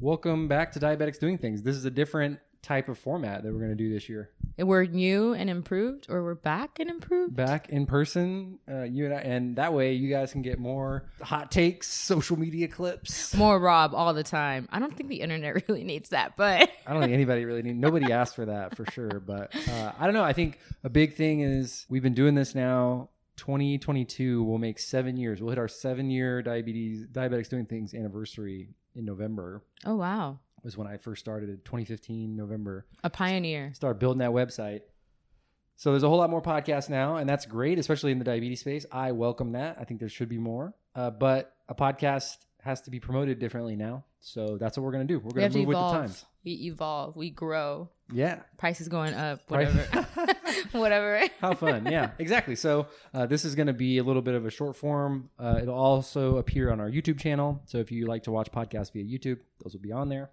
Welcome back to Diabetics Doing Things. This is a different type of format that we're going to do this year. We're new and improved, or we're back and improved. Back in person, uh, you and I, and that way you guys can get more hot takes, social media clips. More Rob all the time. I don't think the internet really needs that, but I don't think anybody really needs. Nobody asked for that for sure, but uh, I don't know. I think a big thing is we've been doing this now. 2022 will make seven years. We'll hit our seven year diabetes diabetics doing things anniversary in November. oh wow, Was when I first started in 2015 November. a pioneer. start building that website. So there's a whole lot more podcasts now, and that's great, especially in the diabetes space. I welcome that. I think there should be more, uh, but a podcast has to be promoted differently now. So that's what we're gonna do. We're We gonna to move with the times. We evolve. We grow. Yeah. Price is going up. Whatever. whatever. How fun. Yeah, exactly. So uh, this is going to be a little bit of a short form. Uh, it'll also appear on our YouTube channel. So if you like to watch podcasts via YouTube, those will be on there.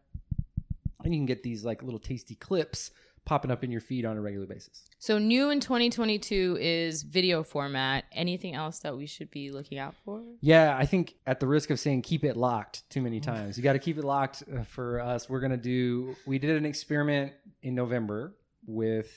And you can get these like little tasty clips popping up in your feed on a regular basis. So new in 2022 is video format. Anything else that we should be looking out for? Yeah, I think at the risk of saying keep it locked too many times, you got to keep it locked uh, for us. We're going to do, we did an experiment in November with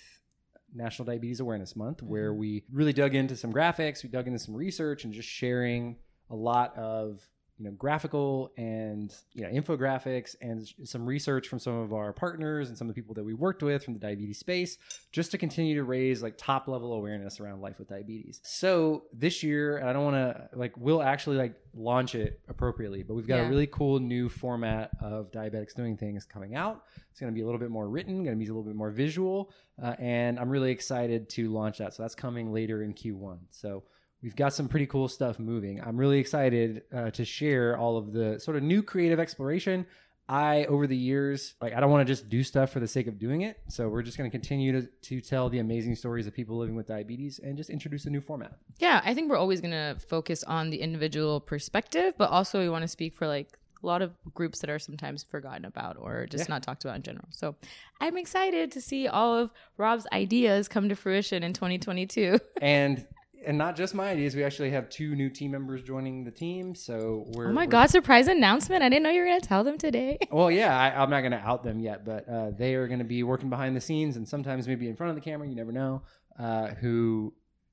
National Diabetes Awareness Month where we really dug into some graphics, we dug into some research and just sharing a lot of you know graphical and you know infographics and some research from some of our partners and some of the people that we worked with from the diabetes space just to continue to raise like top level awareness around life with diabetes. So this year and i don't want to like we'll actually like launch it appropriately but we've got Yeah. a really cool new format of diabetics doing things coming out. It's going to be a little bit more written going to be a little bit more visual uh, and i'm really excited to launch that. So that's coming later in q1 so we've got some pretty cool stuff moving. I'm really excited uh, to share all of the sort of new creative exploration. I, over the years, like I don't want to just do stuff for the sake of doing it. So we're just going to continue to to tell the amazing stories of people living with diabetes and just introduce a new format. Yeah, I think we're always going to focus on the individual perspective, but also we want to speak for like a lot of groups that are sometimes forgotten about or just Yeah. not talked about in general. So I'm excited to see all of Rob's ideas come to fruition in 2022. And and not just my ideas. We actually have two new team members joining the team. So we're oh my we're- God, surprise announcement. I didn't know you were going to tell them today. Well, yeah, I, I'm not going to out them yet, but uh, they are going to be working behind the scenes and sometimes maybe in front of the camera. You never know. Uh, who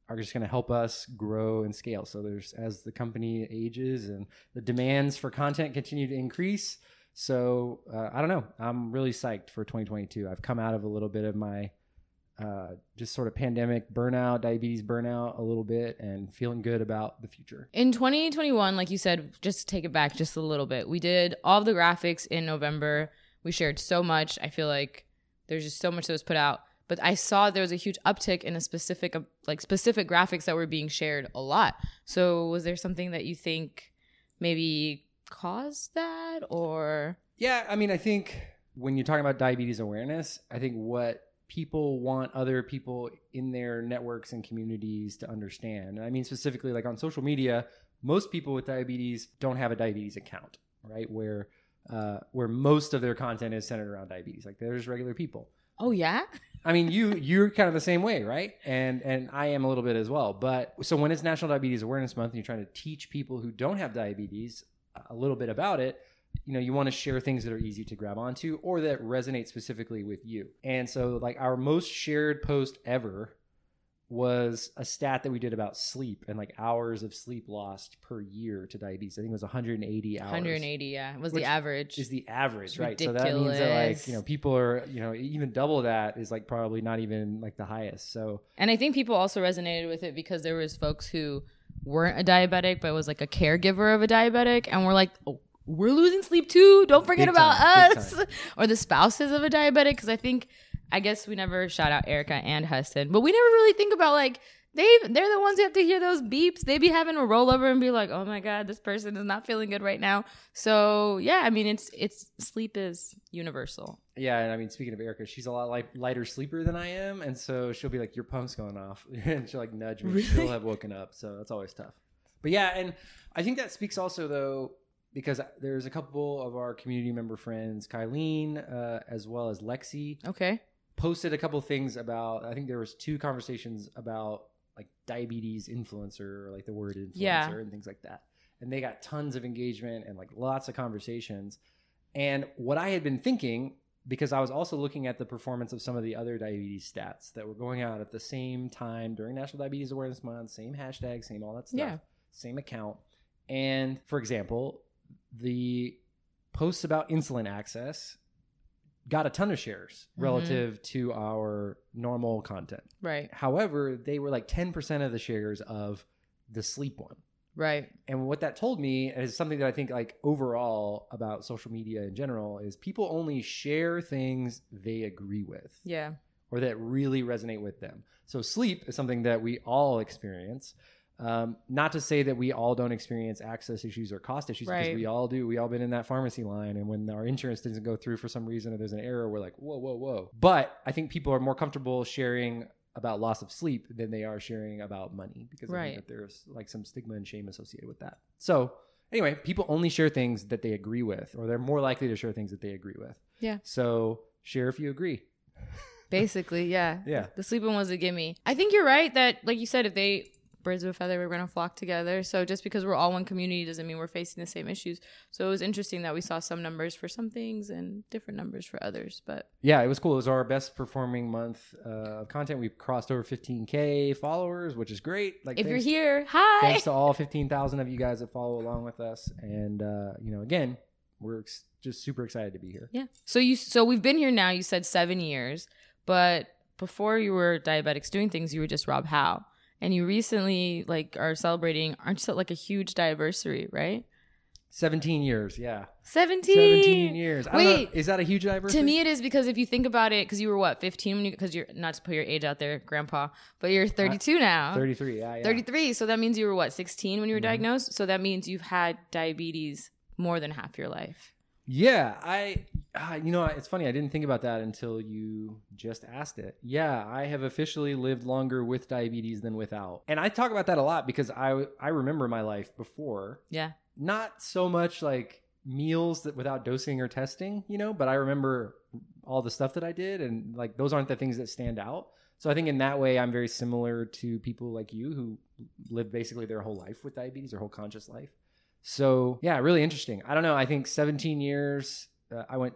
are just going to help us grow and scale. So there's as the company ages and the demands for content continue to increase. So uh, I don't know. I'm really psyched for 2022. I've come out of a little bit of my uh, just sort of pandemic burnout, diabetes burnout a little bit, and feeling good about the future. In 2021, like you said, just to take it back just a little bit, we did all the graphics in November. We shared so much. I feel like there's just so much that was put out. But I saw there was a huge uptick in a specific, like specific graphics that were being shared a lot. So was there something that you think maybe caused that, or Yeah, I mean, I think when you're talking about diabetes awareness, I think what people want other people in their networks and communities to understand. And I mean, specifically, like on social media, most people with diabetes don't have a diabetes account, right? Where uh, where most of their content is centered around diabetes. Like they're just regular people. oh yeah, I mean, you you're kind of the same way, right? And and I am a little bit as well. But so when it's National Diabetes Awareness Month and you're trying to teach people who don't have diabetes a little bit about it, you know, you want to share things that are easy to grab onto or that resonate specifically with you. And so like our most shared post ever was a stat that we did about sleep and like hours of sleep lost per year to diabetes. I think it was 180 hours. 180. Yeah, was the average. is the average, right? So that means that like you know people are you know even double that is like probably not even like the highest. So And I think people also resonated with it because there was folks who weren't a diabetic but was like a caregiver of a diabetic and we're like, oh, we're losing sleep too. Don't forget Big about time, us. or the spouses of a diabetic because I think I guess we never shout out Erica and Huston, but we never really think about like they they're the ones who have to hear those beeps. They be having a roll over and be like, "Oh my god, this person is not feeling good right now." So, yeah, I mean, it's it's sleep is universal. yeah, and I mean speaking of Erica, she's a lot like lighter sleeper than I am, and so she'll be like, "Your pump's going off," and she'll like nudge me. Really? She'll have woken up, so that's always tough. But yeah, and I think that speaks also though because there's a couple of our community member friends, Kylene, uh, as well as Lexi, Okay. posted a couple things about i think there was two conversations about like diabetes influencer or like the word influencer Yeah. and things like that and they got tons of engagement and like lots of conversations And what I had been thinking, because I was also looking at the performance of some of the other diabetes stats that were going out at the same time during National Diabetes Awareness Month, same hashtag, same all that stuff, Yeah. same account. And for example, the posts about insulin access got a ton of shares Mhm. relative to our normal content. Right. However, they were like 10% of the shares of the sleep one. Right. And what that told me is something that I think like overall about social media in general is people only share things they agree with Yeah. or that really resonate with them. So sleep is something that we all experience. Um, not to say that we all don't experience access issues or cost issues because we all do. We all been in that pharmacy line, and when our insurance doesn't go through for some reason or there's an error, we're like, whoa, whoa, whoa. But I think people are more comfortable sharing about loss of sleep than they are sharing about money because I Right. think that there's like some stigma and shame associated with that. So anyway, people only share things that they agree with, or they're more likely to share things that they agree with. Yeah. So share if you agree. Basically, yeah. Yeah. The sleeping one was a gimme. I think you're right that, like you said, if they birds of a feather, we're gonna flock together. So just because we're all one community doesn't mean we're facing the same issues. So it was interesting that we saw some numbers for some things and different numbers for others. But Yeah, it was cool. It was our best performing month uh, of content. We've crossed over 15k followers, which is great. Like, if you're here, hi. thanks to all 15,000 of you guys that follow along with us. And uh, you know, again, we're ex- just super excited to be here. Yeah. So you so we've been here now, you said seven years, but before you were diabetics doing things, you were just Rob Howe. And you recently like are celebrating aren't you like a huge diaversary, right? 17 years, yeah, 17. 17 years. I Wait. is that a huge diaversary? To me, it is because if you think about it, because you were what, 15 when you, because you're not to put your age out there, grandpa, but you're 32 now. 33. Yeah, yeah. 33. So that means you were what, 16 when you were Mhm. diagnosed? So that means you've had diabetes more than half your life. Yeah, I, uh, you know, it's funny. I didn't think about that until you just asked it. Yeah, I have officially lived longer with diabetes than without, and I talk about that a lot because I I remember my life before. Yeah. Not so much like meals that without dosing or testing, you know, but I remember all the stuff that I did, and like those aren't the things that stand out. So I think in that way, I'm very similar to people like you who live basically their whole life with diabetes, their whole conscious life. So yeah, really interesting. I don't know. I think 17 years. Uh, I went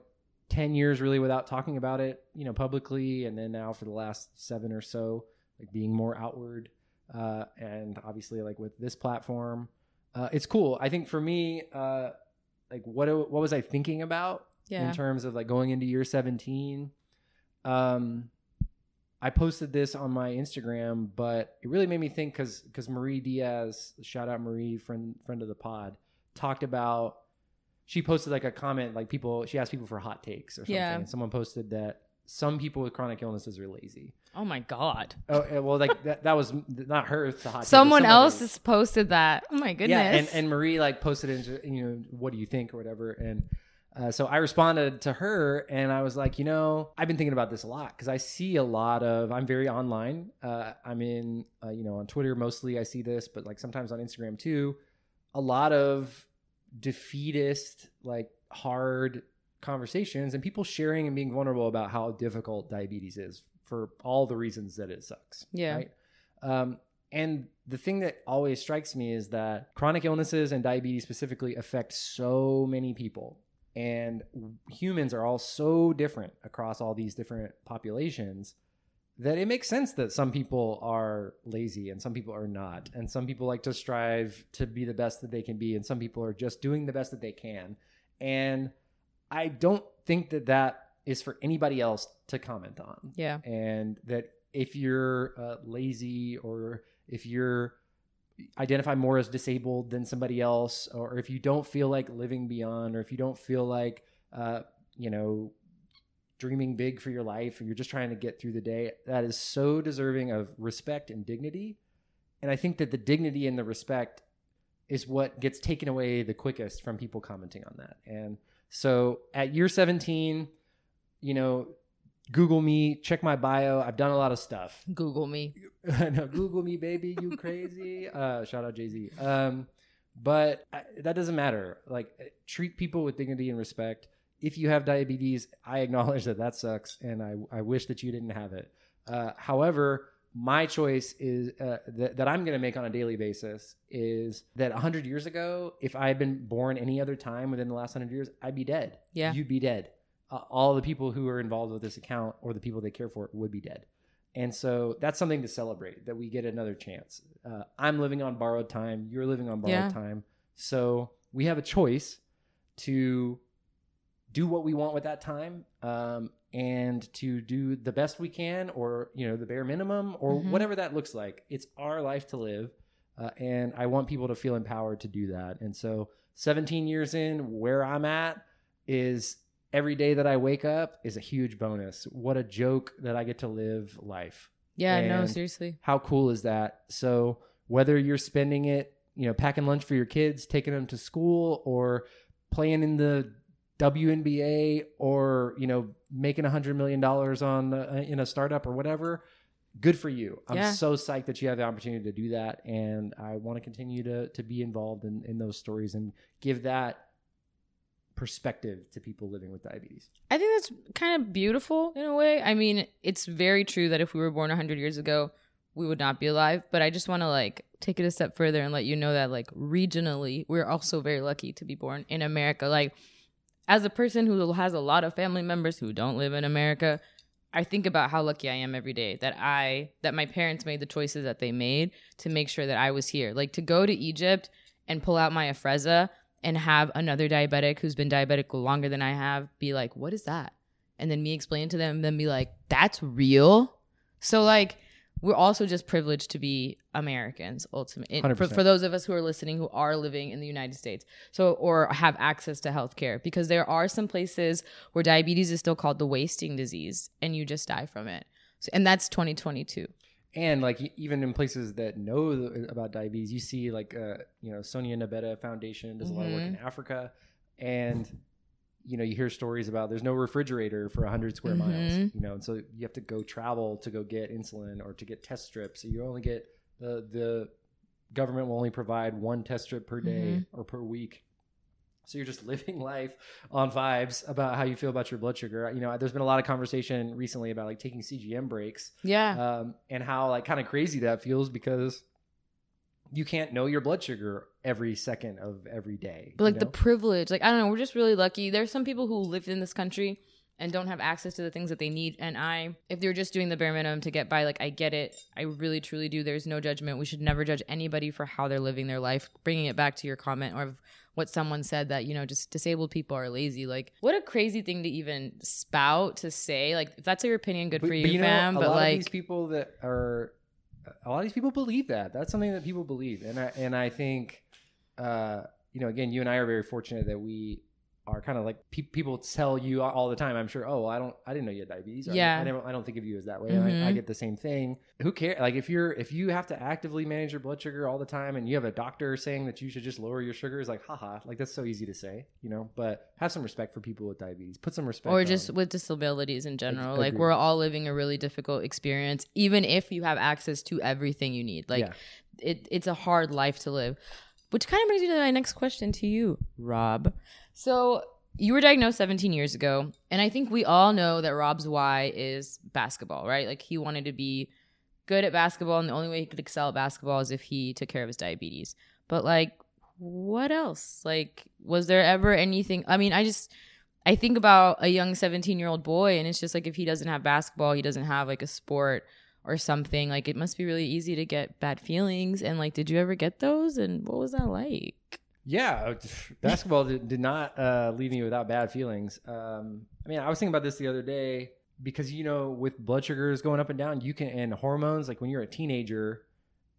10 years really without talking about it, you know, publicly, and then now for the last seven or so, like being more outward. Uh, and obviously, like with this platform, uh, it's cool. I think for me, uh, like what what was I thinking about Yeah. in terms of like going into year 17? Um, I posted this on my Instagram, but it really made me think because because Marie Diaz, shout out Marie, friend friend of the pod, talked about. She posted like a comment, like people. She asked people for hot takes or something. Yeah. And someone posted that some people with chronic illnesses are lazy. Oh my God. Oh eh, well, like that, that was not her. It's a hot. Someone some else has posted that. Oh my goodness. Yeah, and, and Marie like posted into you know what do you think or whatever, and uh, so I responded to her and I was like, you know, I've been thinking about this a lot because I see a lot of. I'm very online. Uh, I'm in uh, you know on Twitter mostly. I see this, but like sometimes on Instagram too. A lot of defeatist, like hard conversations and people sharing and being vulnerable about how difficult diabetes is for all the reasons that it sucks. Yeah. Right. Um, and the thing that always strikes me is that chronic illnesses and diabetes specifically affect so many people. And humans are all so different across all these different populations that it makes sense that some people are lazy and some people are not. And some people like to strive to be the best that they can be. And some people are just doing the best that they can. And I don't think that that is for anybody else to comment on yeah. and that if you're uh, lazy or if you're identify more as disabled than somebody else or if you don't feel like living beyond or if you don't feel like uh, you know dreaming big for your life or you're just trying to get through the day that is so deserving of respect and dignity and i think that the dignity and the respect is what gets taken away the quickest from people commenting on that and so at year 17 you know Google me, check my bio. I've done a lot of stuff. Google me. no, Google me, baby. You crazy? Uh, shout out Jay Z. Um, but I, that doesn't matter. Like, treat people with dignity and respect. If you have diabetes, I acknowledge that that sucks, and I I wish that you didn't have it. Uh, however, my choice is uh, that, that I'm going to make on a daily basis is that 100 years ago, if I had been born any other time within the last 100 years, I'd be dead. Yeah. You'd be dead. Uh, all the people who are involved with this account or the people they care for would be dead. And so that's something to celebrate that we get another chance. Uh, I'm living on borrowed time. You're living on borrowed Yeah. time. So we have a choice to do what we want with that time um, and to do the best we can or you know the bare minimum or Mhm. whatever that looks like. It's our life to live uh, and i want people to feel empowered to do that. And so 17 years in where i'm at is every day that i wake up is a huge bonus. What a joke that i get to live life. Yeah, no, seriously. how cool is that? So whether you're spending it you know packing lunch for your kids taking them to school or playing in the WNBA or you know making a hundred million dollars on uh, in a startup or whatever good for you i'm Yeah. so psyched that you have the opportunity to do that and i want to continue to to be involved in in those stories and give that perspective to people living with diabetes I think that's kind of beautiful in a way. I mean, it's very true that if we were born 100 years ago, we would not be alive. But I just want to like take it a step further and let you know that like regionally, we're also very lucky to be born in America. Like, as a person who has a lot of family members who don't live in America, I think about how lucky I am every day that I that my parents made the choices that they made to make sure that I was here. Like to go to Egypt and pull out my Afrezza and have another diabetic who's been diabetic longer than I have be like, "What is that?" And then me explain to them, and then be like, "That's real." So like, we're also just privileged to be Americans. Ultimately, for, for those of us who are listening who are living in the United States, so or have access to healthcare, because there are some places where diabetes is still called the wasting disease, and you just die from it. So, and that's 2022. and like even in places that know about diabetes you see like uh you know Sonia Nabeta foundation does a lot of work in africa and you know you hear stories about there's no refrigerator for 100 square miles Mhm. you know and so you have to go travel to go get insulin or to get test strips. So you only get the the government will only provide one test strip per day or per week. So you're just living life on vibes about how you feel about your blood sugar. You know there's been a lot of conversation recently about like taking cgm breaks Yeah, um, and how like kind of crazy that feels because you can't know your blood sugar every second of every day. but like you the privilege, like I don't know, we're just really lucky. There's some people who live in this country and don't have access to the things that they need. And I, if they're just doing the bare minimum to get by, like I get it. I really truly do. There's no judgment. We should never judge anybody for how they're living their life. Bringing it back to your comment or what someone said that you know just disabled people are lazy. Like what a crazy thing to even spout to say. Like if that's your opinion, good But- for you, but you know, fam. but like these people that are a lot of these people believe that. That's something that people believe, and I and I think, uh, you know, again, you and I are very fortunate that we are kind of like pe- people tell you all the time. I'm sure. Oh, well, I don't. I didn't know you had diabetes. Or, Yeah. I, never, I don't think of you as that way. And I, I Mhm. get the same thing. Who cares? Like if you're if you have to actively manage your blood sugar all the time, and you have a doctor saying that you should just lower your sugars, like haha, like that's so easy to say, you know. But have some respect for people with diabetes. Put some respect. or on- just with disabilities in general. like agreed. we're all living a really difficult experience, even if you have access to everything you need. Like Yeah. it, it's a hard life to live. Which kind of brings me to my next question to you, Rob. So you were diagnosed 17 years ago, and I think we all know that Rob's why is basketball, right? Like he wanted to be good at basketball, and the only way he could excel at basketball is if he took care of his diabetes. But like, what else? Like, was there ever anything? I mean, I just I think about a young 17 year old boy, and it's just like if he doesn't have basketball, he doesn't have like a sport or something. Like, it must be really easy to get bad feelings. And like, did you ever get those? And what was that like? Yeah, basketball did, did not uh, leave me without bad feelings. Um, I mean, I was thinking about this the other day because you know, with blood sugars going up and down, you can and hormones. Like when you're a teenager,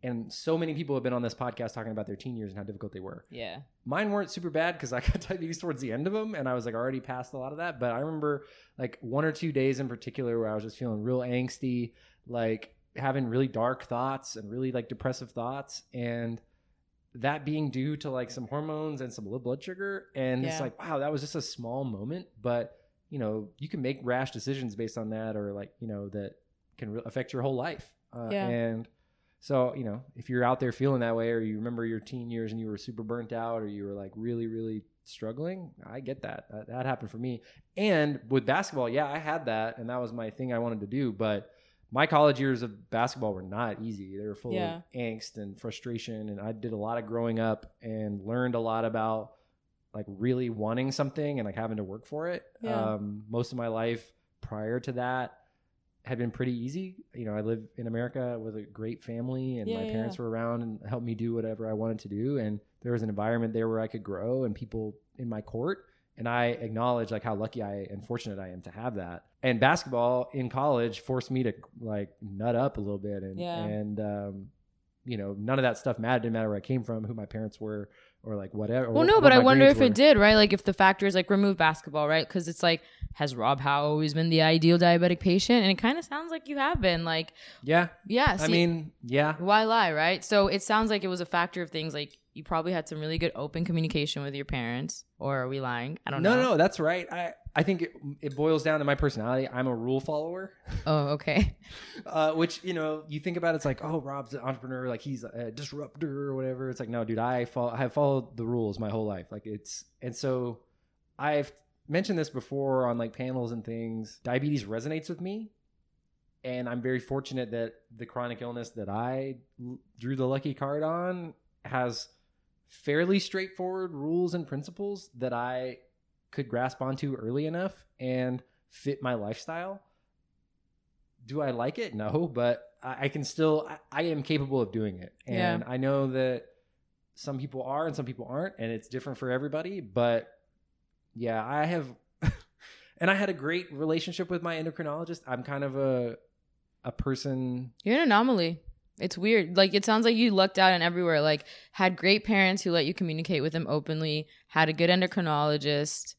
and so many people have been on this podcast talking about their teen years and how difficult they were. Yeah. Mine weren't super bad because I got diabetes towards the end of them, and I was like already past a lot of that. But I remember like one or two days in particular where I was just feeling real angsty, like having really dark thoughts and really like depressive thoughts, and that being due to like some hormones and some low blood sugar. And it's like, wow, that was just a small moment, but you know, you can make rash decisions based on that, or like you know that can re- affect your whole life. Uh, Yeah. And so, you know, if you're out there feeling that way, or you remember your teen years and you were super burnt out, or you were like really, really struggling, I get that. That, that happened for me. And with basketball, yeah, I had that, and that was my thing I wanted to do. But my college years of basketball were not easy. They were full Yeah. of angst and frustration. And I did a lot of growing up and learned a lot about like really wanting something and like having to work for it. Yeah. Um, most of my life prior to that had been pretty easy. You know, I live in America with a great family and Yeah, my parents were around and helped me do whatever I wanted to do. And there was an environment there where I could grow and people in my court. And I acknowledge like how lucky I and fortunate I am to have that. And basketball in college forced me to like nut up a little bit and Yeah. and um, you know none of that stuff mattered. Didn't matter where I came from, who my parents were, or like whatever. Well, no, what but I wonder if it did, right? Like if the factors like remove basketball, right? Because it's like, has Rob Howe always been the ideal diabetic patient? And it kind of sounds like you have been. Like, Yeah, yeah. I mean, yeah, why lie, right? So it sounds like it was a factor of things like you probably had some really good open communication with your parents, or are we lying? I don't no, know. no, no, that's right. I I think it, it boils down to my personality. I'm a rule follower. Oh, okay. uh, which you know you think about it, it's like oh rob's an entrepreneur like he's a disruptor or whatever it's like no dude i follow, i have followed the rules my whole life like it's and so i've mentioned this before on like panels and things diabetes resonates with me and i'm very fortunate that the chronic illness that i l- drew the lucky card on has fairly straightforward rules and principles that i could grasp onto early enough and fit my lifestyle do I like it? No, but I, I can still, I, I am capable of doing it. And I know that some people are and some people aren't, and it's different for everybody. But yeah, I have, and I had a great relationship with my endocrinologist. I'm kind of a, a person. You're an anomaly. It's weird. Like it sounds like you lucked out in everywhere. Like had great parents who let you communicate with them openly. Had a good endocrinologist.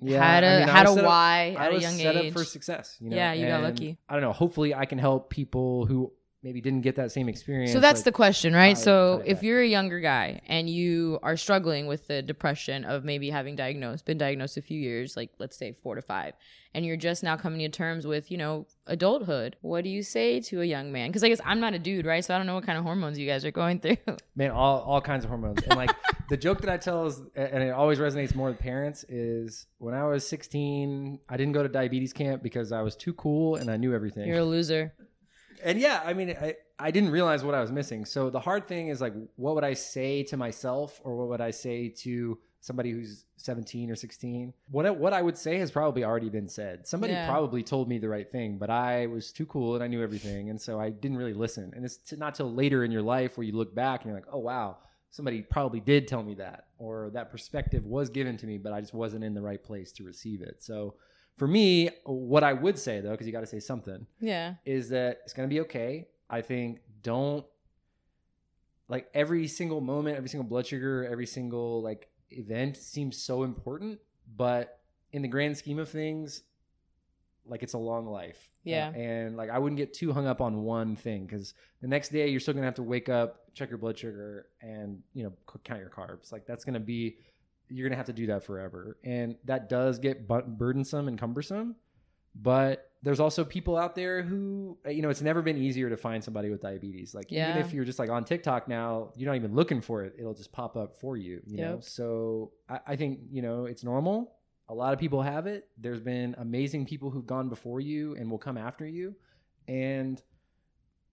Yeah, had a I mean, had a up- why I at a young set age. up for success. You know? Yeah, you got lucky. I don't know. Hopefully, I can help people who maybe didn't get that same experience. So that's like- the question, right? so if you're a younger guy and you are struggling with the depression of maybe having diagnosed, been diagnosed a few years, like let's say four to five, and you're just now coming to terms with, you know, adulthood, what do you say to a young man? Because I guess I'm not a dude, right? So I don't know what kind of hormones you guys are going through. man all, all kinds of hormones and like the joke that i tell is and it always resonates more with parents is when i was 16 i didn't go to diabetes camp because i was too cool and i knew everything you're a loser. And yeah i mean I, I didn't realize what i was missing. So the hard thing is like what would i say to myself or what would i say to somebody who's 17 or 16 what I, what i would say has probably already been said. Somebody Yeah. probably told me the right thing but i was too cool and i knew everything. And so i didn't really listen. And it's t- not till later in your life where you look back and you're like oh wow somebody probably did tell me that or that perspective was given to me but i just wasn't in the right place to receive it. So for me what i would say though because you got to say something Yeah. is that it's going to be okay. I think don't like every single moment, every single blood sugar, every single like event seems so important, but in the grand scheme of things, like it's a long life. Yeah. Uh, and like I wouldn't get too hung up on one thing because the next day you're still gonna have to wake up, check your blood sugar, and you know count your carbs. Like that's gonna be you're gonna have to do that forever, and that does get burdensome and cumbersome. But there's also people out there who uh, you know it's never been easier to find somebody with diabetes. Like Yeah. even if you're just like on TikTok now, you're not even looking for it; it'll just pop up for you. You know, so I, I think you know it's normal. A lot of people have it. There's been amazing people who've gone before you and will come after you, and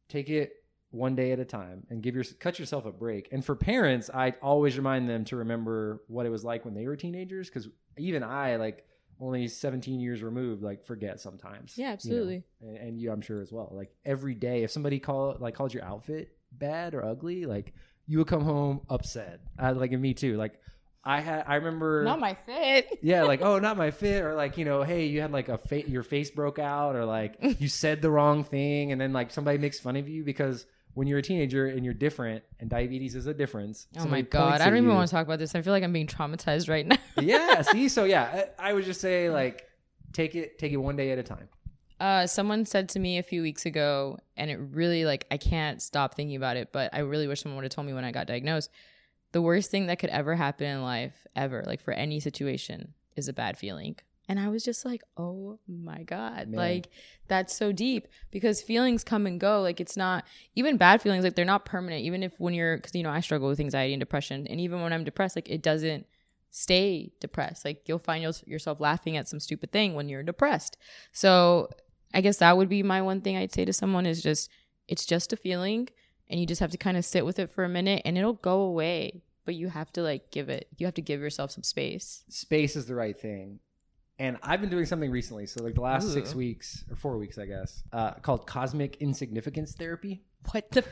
take it one day at a time and give your cut yourself a break. And for parents, I always remind them to remember what it was like when they were teenagers because even I like only 17 years removed like forget sometimes. Yeah, you know? absolutely. and, and you I'm sure as well. Like every day if somebody call like called your outfit bad or ugly, like you would come home upset. I, like and me too. Like I had I remember Not my fit. yeah, like oh, not my fit, or like you know, hey, you had like a fa- your face broke out, or like you said the wrong thing, and then like somebody makes fun of you because when you're a teenager and you're different, and diabetes is a difference. Oh my god, I don't even you- want to talk about this. I feel like I'm being traumatized right now. yeah, see, so yeah, I, I would just say like take it, take it one day at a time. Uh, someone said to me a few weeks ago, and it really like I can't stop thinking about it. But I really wish someone would have told me when I got diagnosed. The worst thing that could ever happen in life, ever, like for any situation, is a bad feeling. And I was just like, oh my god, Man. like that's so deep because feelings come and go. Like it's not even bad feelings, like they're not permanent. Even if when you're, because you know I struggle with anxiety and depression, and even when I'm depressed, like it doesn't stay depressed. Like you'll find yourself laughing at some stupid thing when you're depressed. So I guess that would be my one thing I'd say to someone is just it's just a feeling and you just have to kind of sit with it for a minute and it'll go away. But you have to like give it you have to give yourself some space. Space is the right thing. And I've been doing something recently, so like the last six weeks or four weeks, I guess, uh, called cosmic insignificance therapy, What the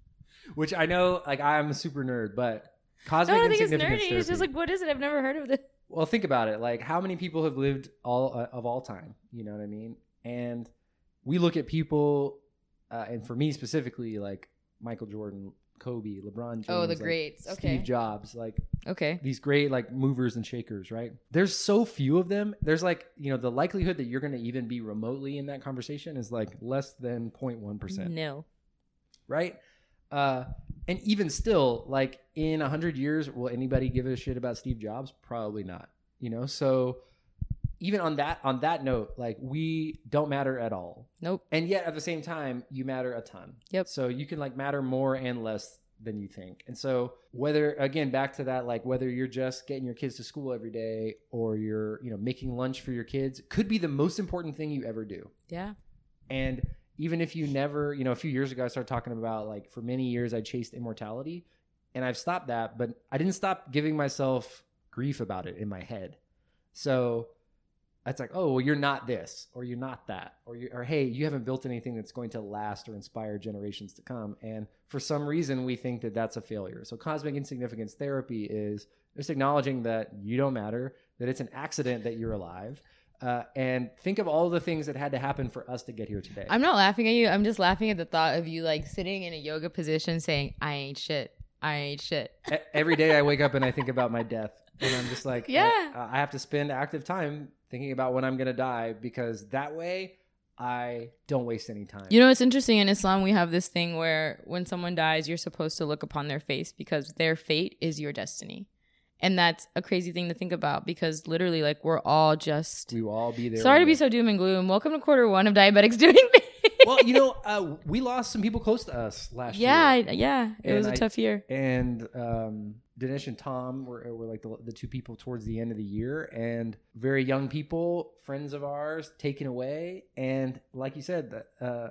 which I know like I'm a super nerd, but I cosmic don't think it's insignificance nerdy. therapy. It's just like what is it? I've never heard of this. well, think about it. Like how many people have lived all uh, of all time? You know what I mean? And we look at people, uh, and for me specifically, like Michael Jordan, Kobe, LeBron James, Oh, the like, greats. Steve Jobs, like Okay. these great like movers and shakers, right? There's so few of them. There's like, you know, the likelihood that you're going to even be remotely in that conversation is like less than 0.1%, No. right? Uh and even still, like in a 100 years will anybody give a shit about Steve Jobs? Probably not. You know, so even on that on that note, like we don't matter at all. Nope. And yet at the same time, you matter a ton. Yep. So you can like matter more and less than you think. And so whether again back to that like whether you're just getting your kids to school every day or you're, you know, making lunch for your kids could be the most important thing you ever do. Yeah. And even if you never, you know, a few years ago I started talking about like for many years I chased immortality and I've stopped that, but I didn't stop giving myself grief about it in my head. So it's like, oh, well, you're not this, or you're not that, or you, or hey, you haven't built anything that's going to last or inspire generations to come. And for some reason, we think that that's a failure. So cosmic insignificance therapy is just acknowledging that you don't matter, that it's an accident that you're alive, uh, and think of all the things that had to happen for us to get here today. I'm not laughing at you. I'm just laughing at the thought of you like sitting in a yoga position saying, I ain't shit. I ain't shit. Every day I wake up and I think about my death, and I'm just like, Yeah. I, I have to spend active time thinking about when I'm gonna die because that way I don't waste any time. You know, it's interesting in Islam, we have this thing where when someone dies, you're supposed to look upon their face because their fate is your destiny. And that's a crazy thing to think about because literally, like, we're all just. we will all be there. Sorry to be so doom and gloom. Welcome to quarter one of Diabetics Doing Things. Well, you know, uh, we lost some people close to us last yeah, year. I- yeah. It And was a I- tough year. and um, Dinesh and Tom were, were like the, the two people towards the end of the year, and very young people, friends of ours, taken away. And like you said, that uh,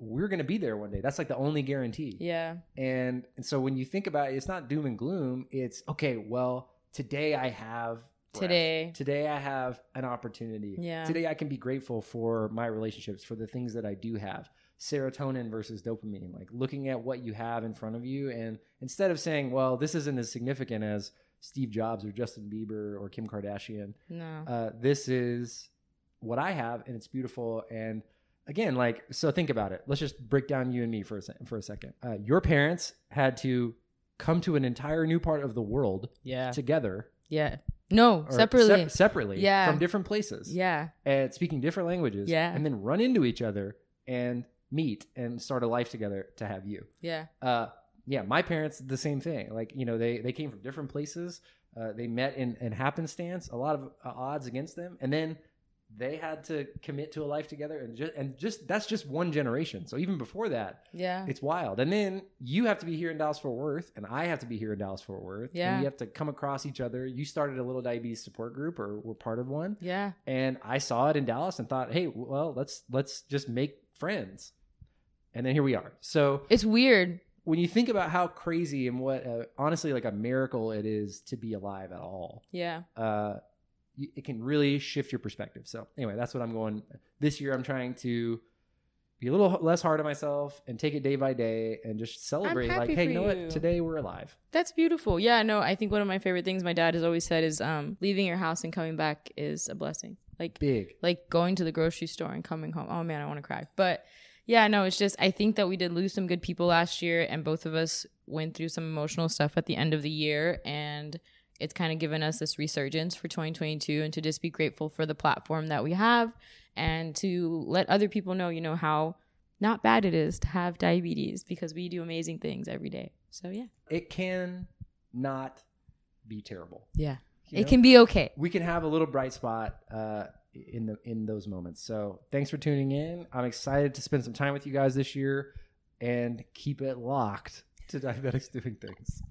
we're going to be there one day. That's like the only guarantee. Yeah. And and so when you think about it, it's not doom and gloom. It's okay. Well, today I have. Today. Today I have an opportunity. Yeah. Today I can be grateful for my relationships, for the things that I do have. Serotonin versus dopamine, like looking at what you have in front of you, and instead of saying, "Well, this isn't as significant as Steve Jobs or Justin Bieber or Kim Kardashian," No. uh, this is what I have, and it's beautiful. And again, like, so think about it. Let's just break down you and me for a se- for a second. Uh, your parents had to come to an entire new part of the world yeah. together, Yeah. No, separately. sep- separately, Yeah. from different places, yeah. and speaking different languages, Yeah. and then run into each other and meet and start a life together to have you. Yeah. Uh, yeah, my parents the same thing. Like you know, they they came from different places. Uh, they met in, in happenstance, a lot of uh, odds against them, and then they had to commit to a life together. And just and just that's just one generation. So even before that, Yeah. it's wild. And then you have to be here in Dallas Fort Worth, and I have to be here in Dallas Fort Worth. Yeah. and we have to come across each other. You started a little diabetes support group, or were part of one, Yeah. and I saw it in Dallas and thought, hey, well, let's let's just make friends. And then here we are. So It's weird. when you think about how crazy and what uh, honestly like a miracle it is to be alive at all Yeah. uh it can really shift your perspective so anyway that's what i'm going this year i'm trying to be a little less hard on myself and take it day by day and just celebrate like hey you know what today we're alive That's beautiful. Yeah, no, I think one of my favorite things my dad has always said is um leaving your house and coming back is a blessing. Like big like going to the grocery store and coming home. Oh man, I want to cry. But yeah, no, it's just I think that we did lose some good people last year and both of us went through some emotional stuff at the end of the year and it's kind of given us this resurgence for 2022 and to just be grateful for the platform that we have and to let other people know, you know, how not bad it is to have diabetes because we do amazing things every day. So yeah. it can not be terrible Yeah. you It know? can be okay. we can have a little bright spot uh, in the in those moments. So thanks for tuning in. I'm excited to spend some time with you guys this year and keep it locked to diabetics doing things.